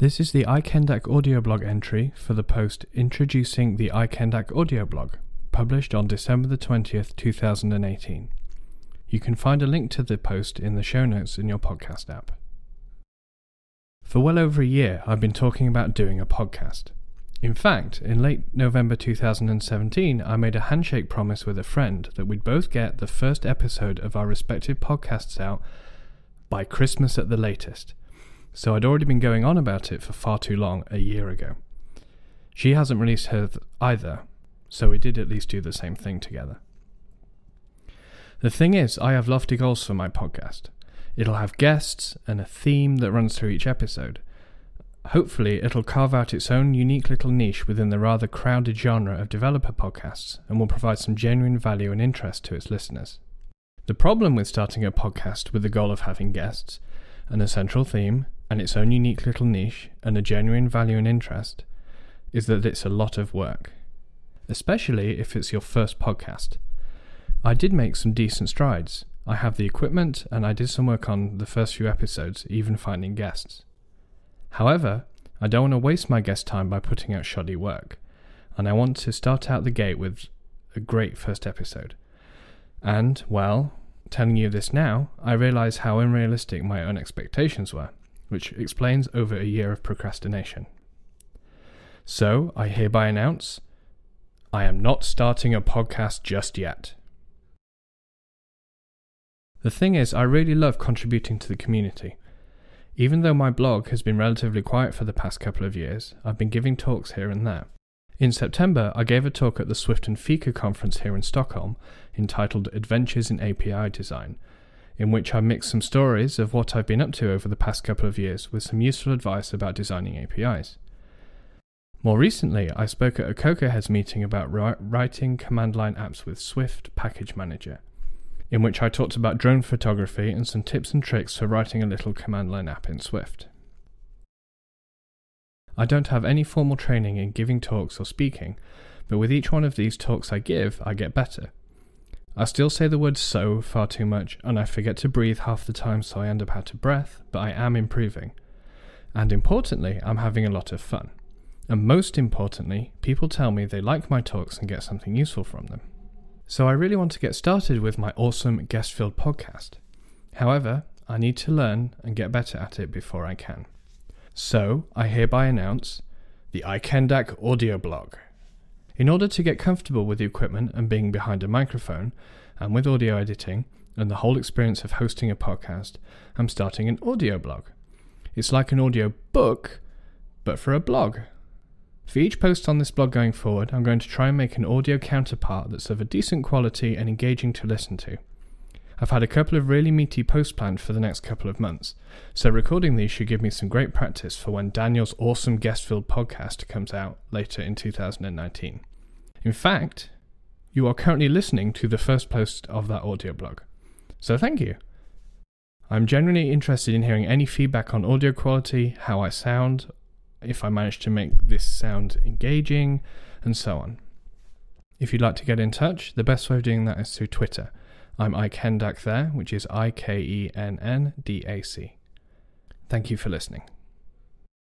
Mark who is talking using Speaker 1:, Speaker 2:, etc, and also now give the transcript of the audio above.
Speaker 1: This is the iKennd.ac audio blog entry for the post introducing the iKennd.ac audio blog, published on December the 20th, 2018. You can find a link to the post in the show notes in your podcast app. For well over a year, I've been talking about doing a podcast. In fact, in late November 2017, I made a handshake promise with a friend that we'd both get the first episode of our respective podcasts out by Christmas at the latest so I'd already been going on about it for far too long a year ago. She hasn't released hers either, so we did at least do the same thing together. The thing is, I have lofty goals for my podcast. It'll have guests and a theme that runs through each episode. Hopefully, it'll carve out its own unique little niche within the rather crowded genre of developer podcasts and will provide some genuine value and interest to its listeners. The problem with starting a podcast with the goal of having guests and a central theme and its own unique little niche and a genuine value and interest is that it's a lot of work, especially if it's your first podcast. I did make some decent strides. I have the equipment and I did some work on the first few episodes, even finding guests. However, I don't want to waste my guest time by putting out shoddy work, and I want to start out the gate with a great first episode. And, well, telling you this now, I realize how unrealistic my own expectations were which explains over a year of procrastination. So, I hereby announce I am not starting a podcast just yet. The thing is, I really love contributing to the community. Even though my blog has been relatively quiet for the past couple of years, I've been giving talks here and there. In September, I gave a talk at the Swift and Fika conference here in Stockholm entitled Adventures in API Design, in which I mix some stories of what I've been up to over the past couple of years with some useful advice about designing APIs. More recently, I spoke at a CocoaHeads meeting about writing command line apps with Swift Package Manager, in which I talked about drone photography and some tips and tricks for writing a little command line app in Swift. I don't have any formal training in giving talks or speaking, but with each one of these talks I give, I get better. I still say the word so far too much, and I forget to breathe half the time, so I end up out of breath, but I am improving. And importantly, I'm having a lot of fun. And most importantly, people tell me they like my talks and get something useful from them. So I really want to get started with my awesome guest filled podcast. However, I need to learn and get better at it before I can. So I hereby announce the iKennd.ac audio blog. In order to get comfortable with the equipment and being behind a microphone, and with audio editing, and the whole experience of hosting a podcast, I'm starting an audio blog. It's like an audio book, but for a blog. For each post on this blog going forward, I'm going to try and make an audio counterpart that's of a decent quality and engaging to listen to. I've had a couple of really meaty posts planned for the next couple of months, so recording these should give me some great practice for when Daniel's awesome guest filled podcast comes out later in 2019. In fact, you are currently listening to the first post of that audio blog. So thank you. I'm genuinely interested in hearing any feedback on audio quality, how I sound, if I manage to make this sound engaging, and so on. If you'd like to get in touch, the best way of doing that is through Twitter. I'm iKenndac there, which is I K E N N D A C. Thank you for listening.